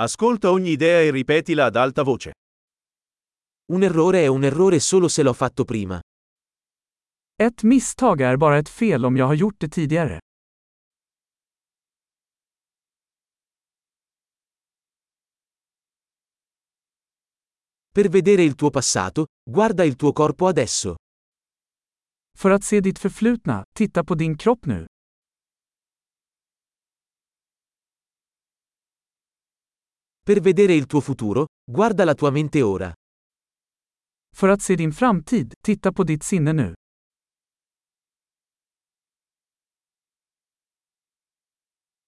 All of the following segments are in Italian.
Ascolta ogni idea e ripetila ad alta voce. Un errore è un errore solo se l'ho fatto prima. Ett misstag är bara ett fel om jag har gjort det tidigare. Per vedere il tuo passato, guarda il tuo corpo adesso. För att se ditt förflutna, titta på din kropp nu. Per vedere il tuo futuro, guarda la tua mente ora. För att se din framtid, titta på ditt sinne nu.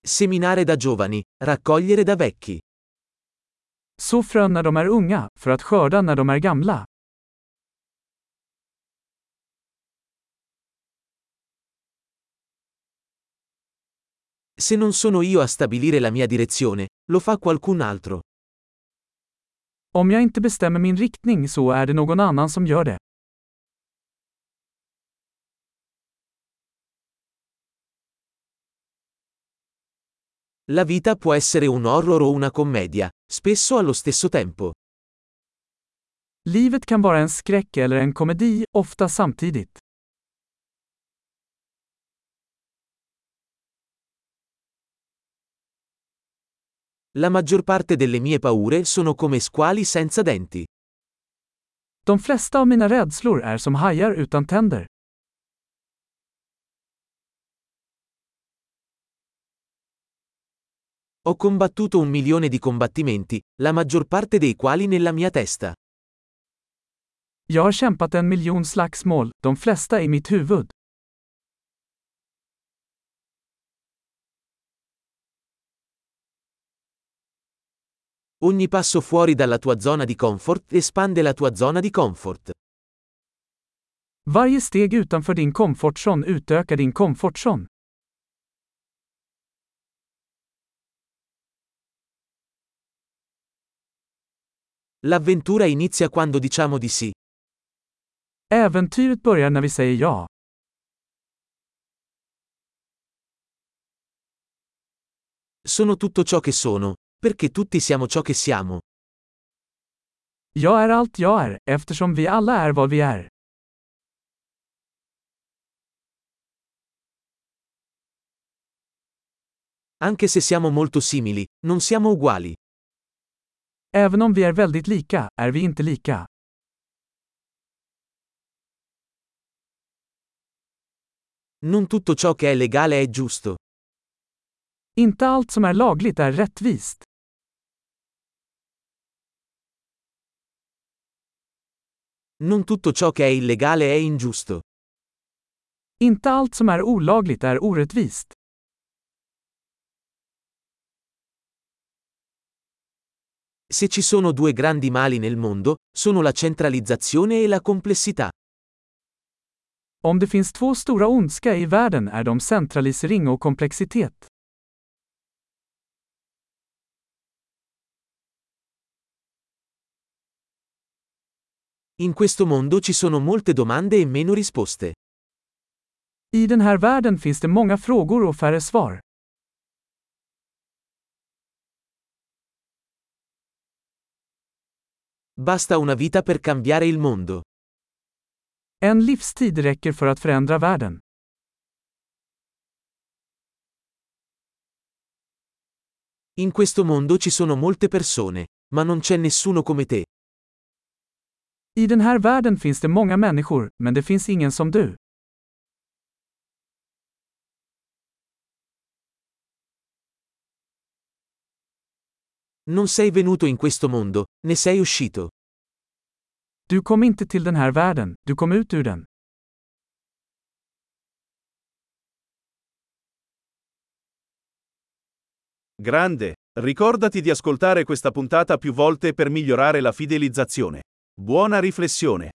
Seminare da giovani, raccogliere da vecchi. Så frön när de är unga, för att skörda när de är gamla. Se non sono io a stabilire la mia direzione, lo fa qualcun altro. Om jag inte bestämmer min riktning så är det någon annan som gör det. La vita può essere un horror o una commedia, spesso allo stesso tempo. Livet kan vara en skräck eller en komedi, ofta samtidigt. La maggior parte delle mie paure sono come squali senza denti. De flesta av mina rädslor är som hajar utan tänder. Ho combattuto un milione di combattimenti, la maggior parte dei quali nella mia testa. Jag har kämpat en miljon slagsmål, de flesta i mitt huvud. Ogni passo fuori dalla tua zona di comfort espande la tua zona di comfort. Varje steg utanför din komfortzon utökar din komfortzon. L'avventura inizia quando diciamo di sì. Äventyret börjar när vi säger ja. Sono tutto ciò che sono, perché tutti siamo ciò che siamo. Jag är allt jag är, eftersom vi alla är vad vi är. Anche se siamo molto simili, non siamo uguali. Även om vi är väldigt lika, är vi inte lika. Non tutto ciò che è legale è giusto. Inte allt som är lagligt är rättvist. Non tutto ciò che è illegale è ingiusto. Inte allt som är olagligt är orättvist. Se ci sono due grandi mali nel mondo, sono la centralizzazione e la complessità. Om det finns två stora ondska i världen är de centralisering och komplexitet. In questo mondo ci sono molte domande e meno risposte. I den här världen finns det många frågor och färre svar. Basta una vita per cambiare il mondo. En livstid räcker för att förändra världen. In questo mondo ci sono molte persone, ma non c'è nessuno come te. I den här världen finns det många människor, men det finns ingen som du. Non sei venuto in questo mondo, ne sei uscito. Du kom inte till den här världen, du kom ut ur den. Grande, ricordati di ascoltare questa puntata più volte per migliorare la fidelizzazione. Buona riflessione.